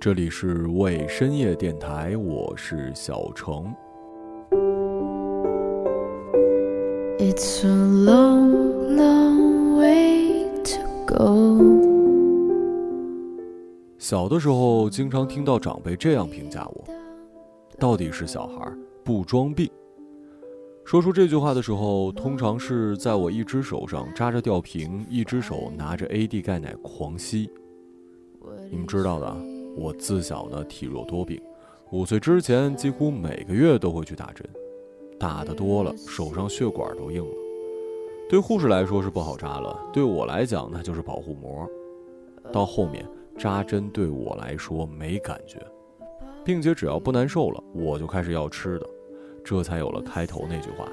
这里是为深夜电台，我是小程。It's a long, long way to go。小的时候，经常听到长辈这样评价我：到底是小孩不装病。说出这句话的时候，通常是在我一只手上扎着吊瓶，一只手拿着 AD 钙奶狂吸。你们知道的，我自小呢体弱多病，五岁之前几乎每个月都会去打针，打的多了手上血管都硬了。对护士来说是不好扎了，对我来讲那就是保护膜。到后面扎针对我来说没感觉，并且只要不难受了，我就开始要吃的，这才有了开头那句话。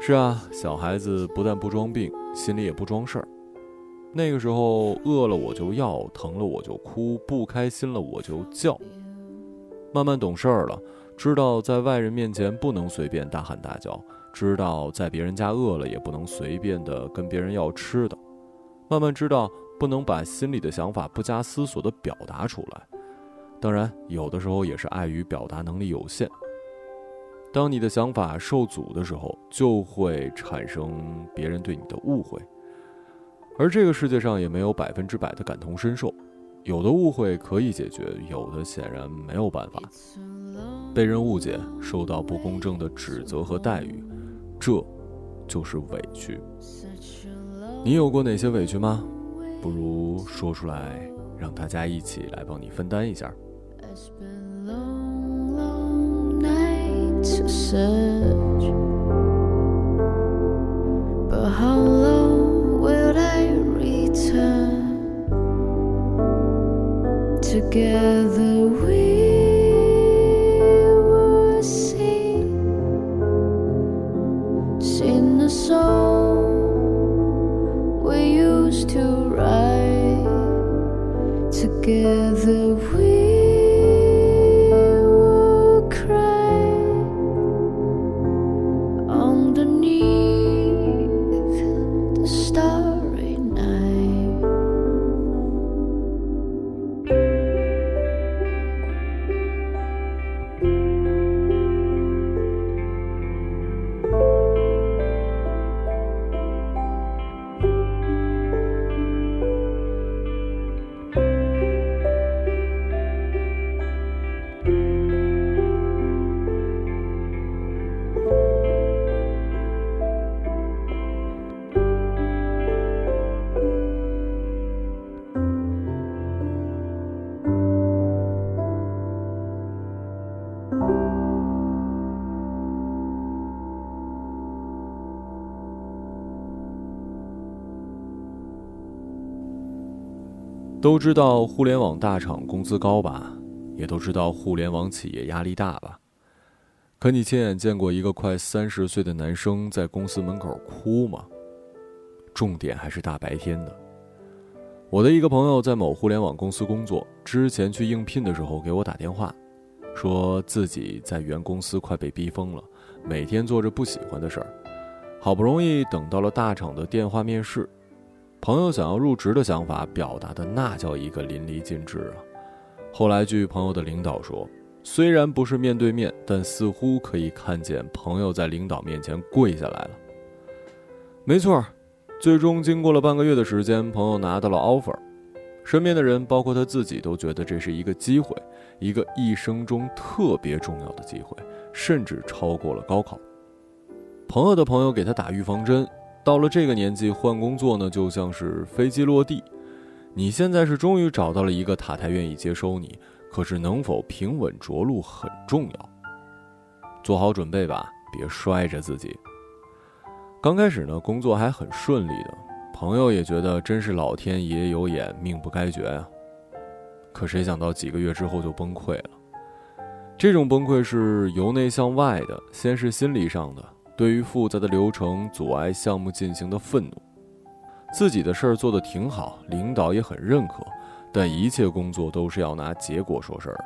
是啊，小孩子不但不装病，心里也不装事儿。那个时候，饿了我就要，疼了我就哭，不开心了我就叫。慢慢懂事儿了，知道在外人面前不能随便大喊大叫，知道在别人家饿了也不能随便的跟别人要吃的。慢慢知道不能把心里的想法不加思索的表达出来。当然，有的时候也是碍于表达能力有限。当你的想法受阻的时候，就会产生别人对你的误会。而这个世界上也没有百分之百的感同身受，有的误会可以解决，有的显然没有办法。被人误解，受到不公正的指责和待遇，这就是委屈。你有过哪些委屈吗？不如说出来，让大家一起来帮你分担一下。Together 都知道互联网大厂工资高吧，也都知道互联网企业压力大吧。可你亲眼见过一个快三十岁的男生在公司门口哭吗？重点还是大白天的。我的一个朋友在某互联网公司工作，之前去应聘的时候给我打电话，说自己在原公司快被逼疯了，每天做着不喜欢的事儿，好不容易等到了大厂的电话面试。朋友想要入职的想法表达的那叫一个淋漓尽致啊！后来据朋友的领导说，虽然不是面对面，但似乎可以看见朋友在领导面前跪下来了。没错，最终经过了半个月的时间，朋友拿到了 offer，身边的人包括他自己都觉得这是一个机会，一个一生中特别重要的机会，甚至超过了高考。朋友的朋友给他打预防针。到了这个年纪，换工作呢，就像是飞机落地。你现在是终于找到了一个塔台愿意接收你，可是能否平稳着陆很重要。做好准备吧，别摔着自己。刚开始呢，工作还很顺利的，朋友也觉得真是老天爷有眼，命不该绝啊。可谁想到几个月之后就崩溃了。这种崩溃是由内向外的，先是心理上的。对于复杂的流程阻碍项目进行的愤怒，自己的事儿做得挺好，领导也很认可，但一切工作都是要拿结果说事儿的。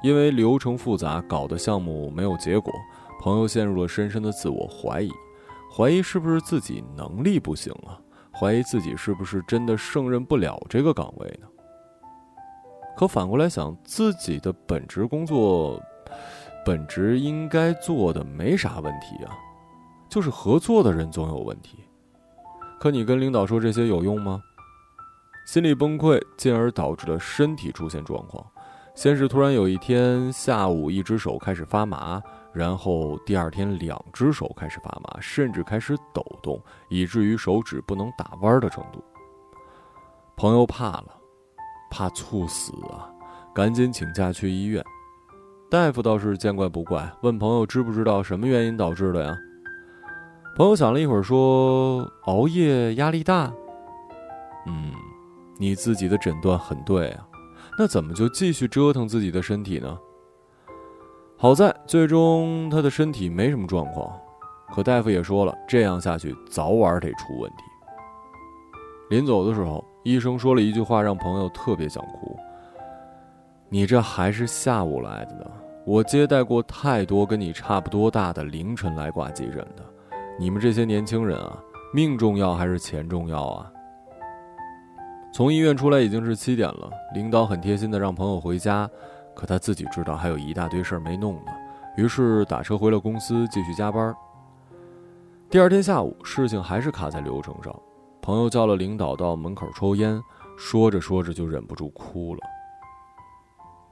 因为流程复杂，搞得项目没有结果，朋友陷入了深深的自我怀疑，怀疑是不是自己能力不行啊？怀疑自己是不是真的胜任不了这个岗位呢？可反过来想，自己的本职工作，本职应该做的没啥问题啊，就是合作的人总有问题。可你跟领导说这些有用吗？心理崩溃，进而导致了身体出现状况。先是突然有一天下午，一只手开始发麻，然后第二天两只手开始发麻，甚至开始抖动，以至于手指不能打弯的程度。朋友怕了，怕猝死啊，赶紧请假去医院。大夫倒是见怪不怪，问朋友知不知道什么原因导致的呀？朋友想了一会儿，说：“熬夜压力大。”嗯。你自己的诊断很对啊，那怎么就继续折腾自己的身体呢？好在最终他的身体没什么状况，可大夫也说了，这样下去早晚得出问题。临走的时候，医生说了一句话，让朋友特别想哭：“你这还是下午来的呢，我接待过太多跟你差不多大的凌晨来挂急诊的，你们这些年轻人啊，命重要还是钱重要啊？”从医院出来已经是七点了，领导很贴心的让朋友回家，可他自己知道还有一大堆事儿没弄呢，于是打车回了公司继续加班。第二天下午，事情还是卡在流程上，朋友叫了领导到门口抽烟，说着说着就忍不住哭了。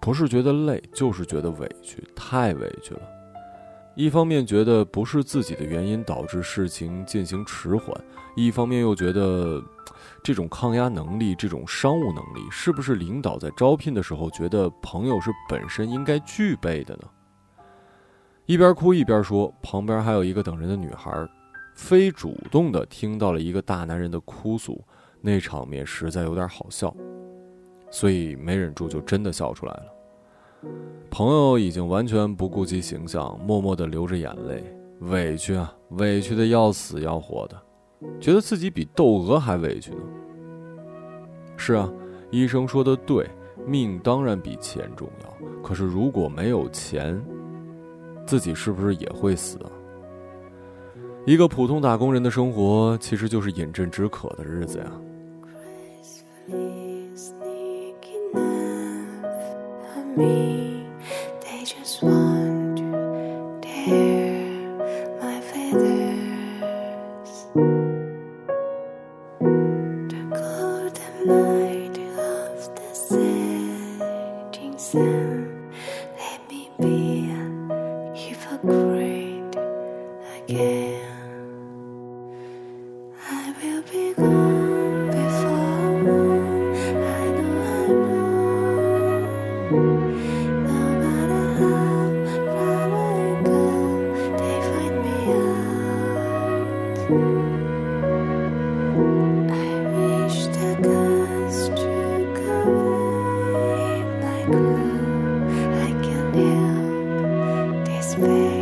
不是觉得累，就是觉得委屈，太委屈了。一方面觉得不是自己的原因导致事情进行迟缓，一方面又觉得。这种抗压能力，这种商务能力，是不是领导在招聘的时候觉得朋友是本身应该具备的呢？一边哭一边说，旁边还有一个等人的女孩，非主动的听到了一个大男人的哭诉，那场面实在有点好笑，所以没忍住就真的笑出来了。朋友已经完全不顾及形象，默默的流着眼泪，委屈啊，委屈的要死要活的。觉得自己比窦娥还委屈呢。是啊，医生说的对，命当然比钱重要。可是如果没有钱，自己是不是也会死啊？一个普通打工人的生活，其实就是饮鸩止渴的日子呀。me. They just want to dare. fair.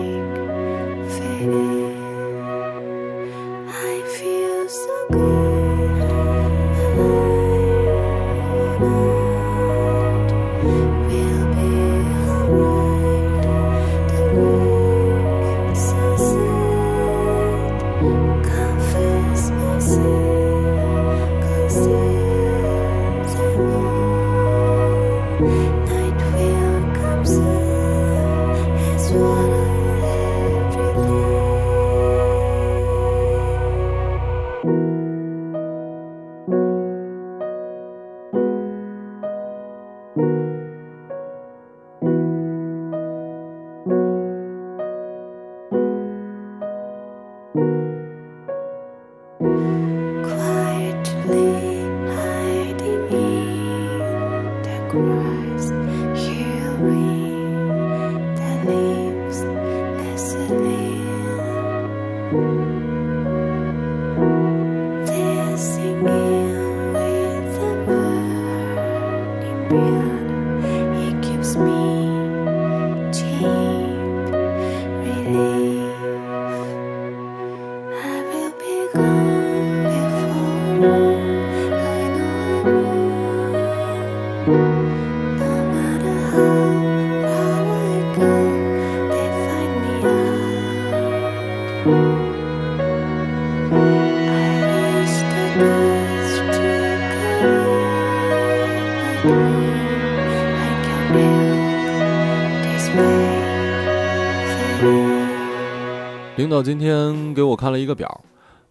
导今天给我看了一个表，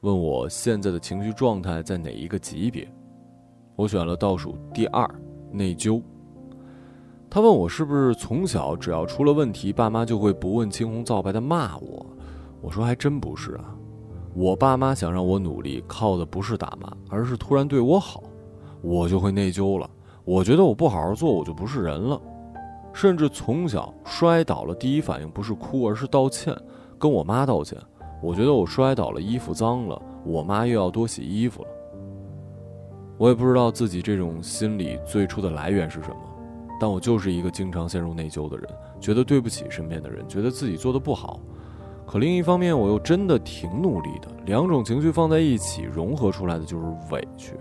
问我现在的情绪状态在哪一个级别。我选了倒数第二，内疚。他问我是不是从小只要出了问题，爸妈就会不问青红皂白的骂我。我说还真不是啊，我爸妈想让我努力，靠的不是打骂，而是突然对我好，我就会内疚了。我觉得我不好好做，我就不是人了。甚至从小摔倒了，第一反应不是哭，而是道歉，跟我妈道歉。我觉得我摔倒了，衣服脏了，我妈又要多洗衣服了。我也不知道自己这种心理最初的来源是什么，但我就是一个经常陷入内疚的人，觉得对不起身边的人，觉得自己做的不好。可另一方面，我又真的挺努力的，两种情绪放在一起融合出来的就是委屈。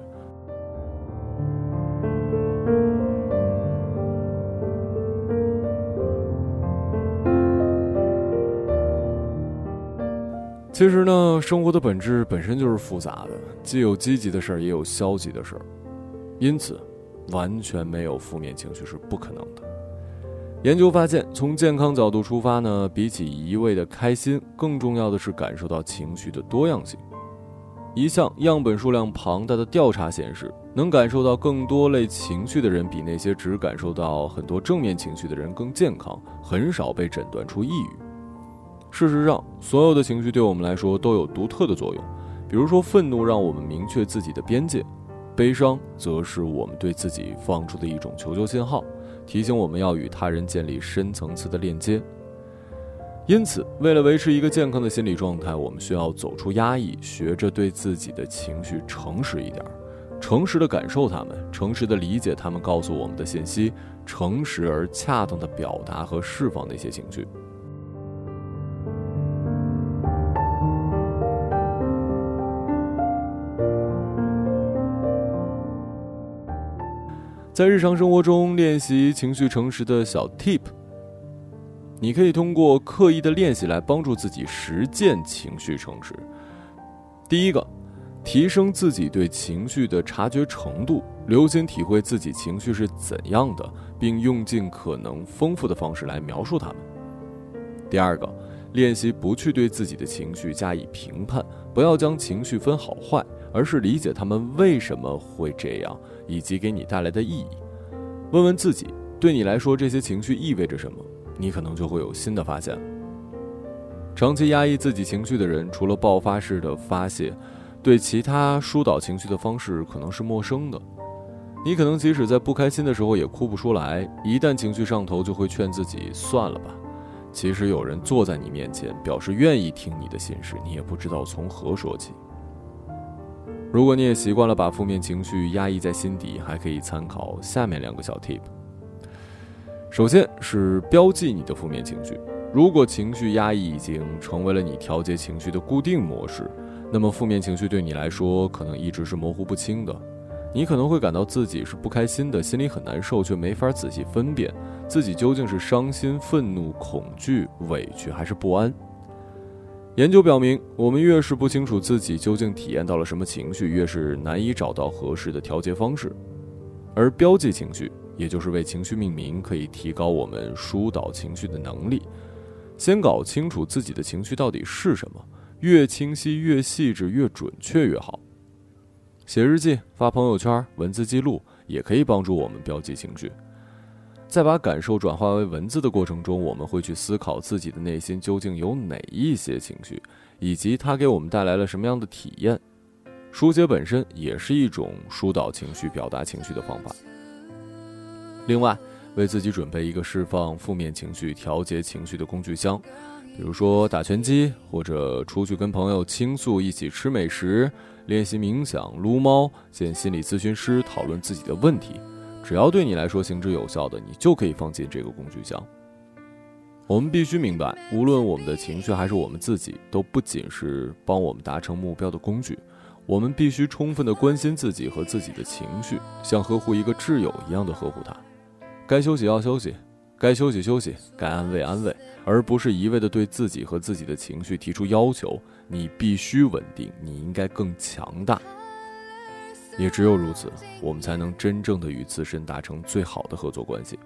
其实呢，生活的本质本身就是复杂的，既有积极的事儿，也有消极的事儿，因此，完全没有负面情绪是不可能的。研究发现，从健康角度出发呢，比起一味的开心，更重要的是感受到情绪的多样性。一项样本数量庞大的调查显示，能感受到更多类情绪的人，比那些只感受到很多正面情绪的人更健康，很少被诊断出抑郁。事实上，所有的情绪对我们来说都有独特的作用。比如说，愤怒让我们明确自己的边界；悲伤则是我们对自己放出的一种求救信号，提醒我们要与他人建立深层次的链接。因此，为了维持一个健康的心理状态，我们需要走出压抑，学着对自己的情绪诚实一点，诚实的感受他们，诚实的理解他们告诉我们的信息，诚实而恰当的表达和释放那些情绪。在日常生活中练习情绪诚实的小 tip，你可以通过刻意的练习来帮助自己实践情绪诚实。第一个，提升自己对情绪的察觉程度，留心体会自己情绪是怎样的，并用尽可能丰富的方式来描述它们。第二个，练习不去对自己的情绪加以评判，不要将情绪分好坏。而是理解他们为什么会这样，以及给你带来的意义。问问自己，对你来说这些情绪意味着什么？你可能就会有新的发现。长期压抑自己情绪的人，除了爆发式的发泄，对其他疏导情绪的方式可能是陌生的。你可能即使在不开心的时候也哭不出来，一旦情绪上头，就会劝自己算了吧。其实有人坐在你面前，表示愿意听你的心事，你也不知道从何说起。如果你也习惯了把负面情绪压抑在心底，还可以参考下面两个小 tip。首先是标记你的负面情绪。如果情绪压抑已经成为了你调节情绪的固定模式，那么负面情绪对你来说可能一直是模糊不清的。你可能会感到自己是不开心的，心里很难受，却没法仔细分辨自己究竟是伤心、愤怒、恐惧、委屈还是不安。研究表明，我们越是不清楚自己究竟体验到了什么情绪，越是难以找到合适的调节方式。而标记情绪，也就是为情绪命名，可以提高我们疏导情绪的能力。先搞清楚自己的情绪到底是什么，越清晰、越细致、越准确越好。写日记、发朋友圈、文字记录，也可以帮助我们标记情绪。在把感受转化为文字的过程中，我们会去思考自己的内心究竟有哪一些情绪，以及它给我们带来了什么样的体验。书写本身也是一种疏导情绪、表达情绪的方法。另外，为自己准备一个释放负面情绪、调节情绪的工具箱，比如说打拳击，或者出去跟朋友倾诉，一起吃美食，练习冥想、撸猫、见心理咨询师，讨论自己的问题。只要对你来说行之有效的，你就可以放进这个工具箱。我们必须明白，无论我们的情绪还是我们自己，都不仅是帮我们达成目标的工具。我们必须充分的关心自己和自己的情绪，像呵护一个挚友一样的呵护它。该休息要休息，该休息休息，该安慰安慰，而不是一味的对自己和自己的情绪提出要求。你必须稳定，你应该更强大。也只有如此，我们才能真正的与自身达成最好的合作关系。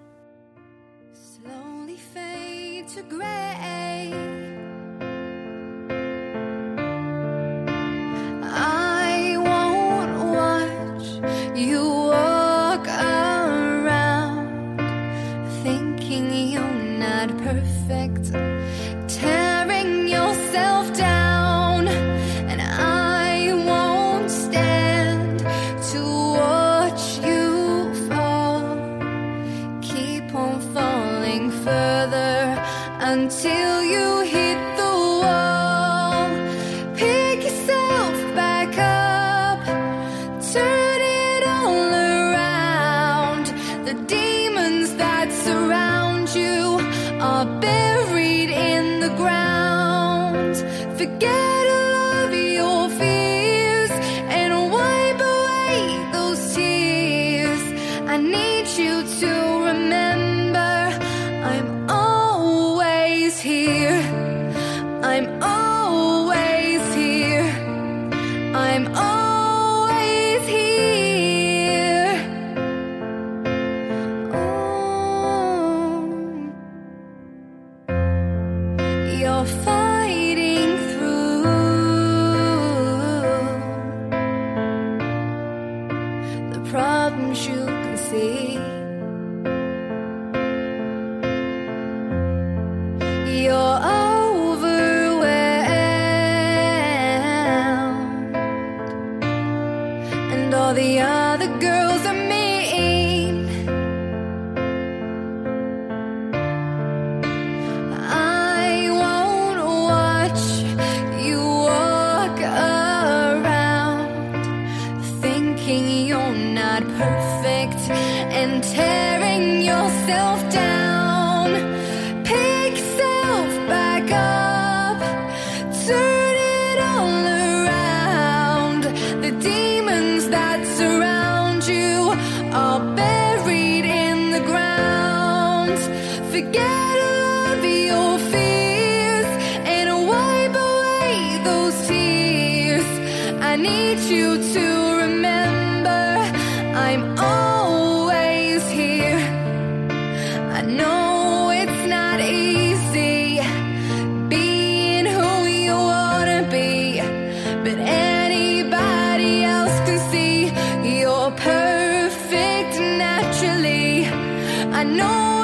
until you hear. Perfect and tearing yourself down. Pick yourself back up, turn it all around. The demons that surround you are buried in the ground. Forget all of your fears and wipe away those tears. I need you know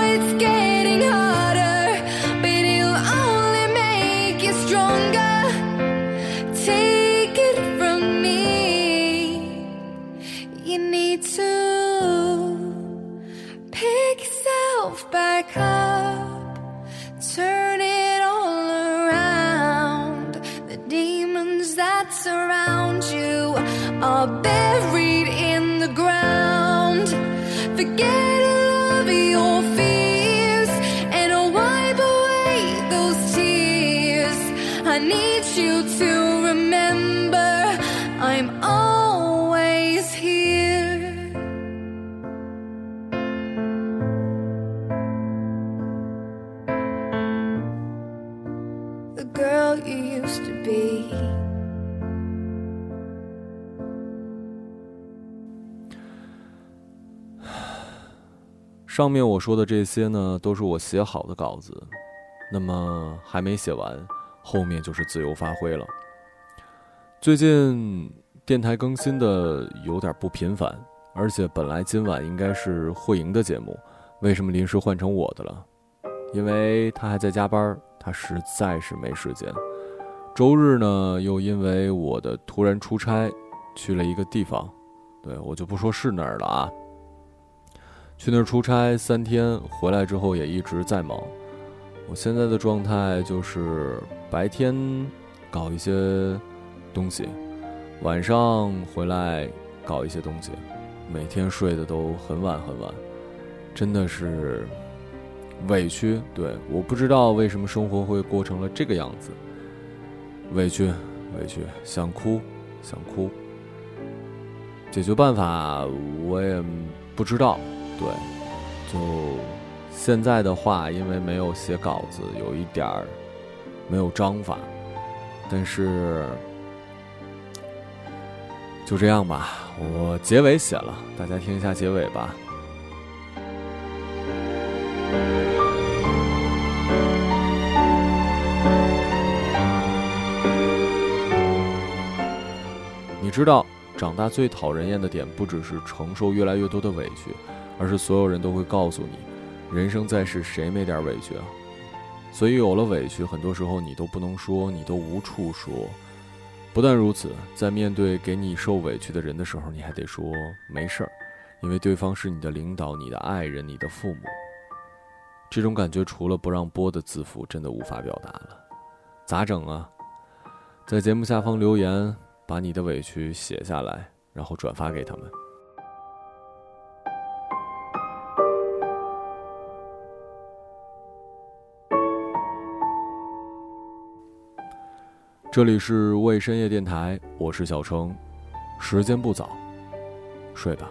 I'm always here. The girl you used to be. 上面我说的这些呢，都是我写好的稿子，那么还没写完，后面就是自由发挥了。最近电台更新的有点不频繁，而且本来今晚应该是慧莹的节目，为什么临时换成我的了？因为他还在加班，他实在是没时间。周日呢，又因为我的突然出差，去了一个地方，对我就不说是哪儿了啊。去那儿出差三天，回来之后也一直在忙。我现在的状态就是白天搞一些东西，晚上回来搞一些东西，每天睡得都很晚很晚，真的是委屈。对，我不知道为什么生活会过成了这个样子，委屈，委屈，想哭，想哭。解决办法我也不知道。对，就现在的话，因为没有写稿子，有一点儿没有章法，但是就这样吧。我结尾写了，大家听一下结尾吧。你知道，长大最讨人厌的点，不只是承受越来越多的委屈。而是所有人都会告诉你，人生在世谁没点委屈啊？所以有了委屈，很多时候你都不能说，你都无处说。不但如此，在面对给你受委屈的人的时候，你还得说没事儿，因为对方是你的领导、你的爱人、你的父母。这种感觉除了不让播的字符，真的无法表达了。咋整啊？在节目下方留言，把你的委屈写下来，然后转发给他们。这里是未深夜电台，我是小程，时间不早，睡吧。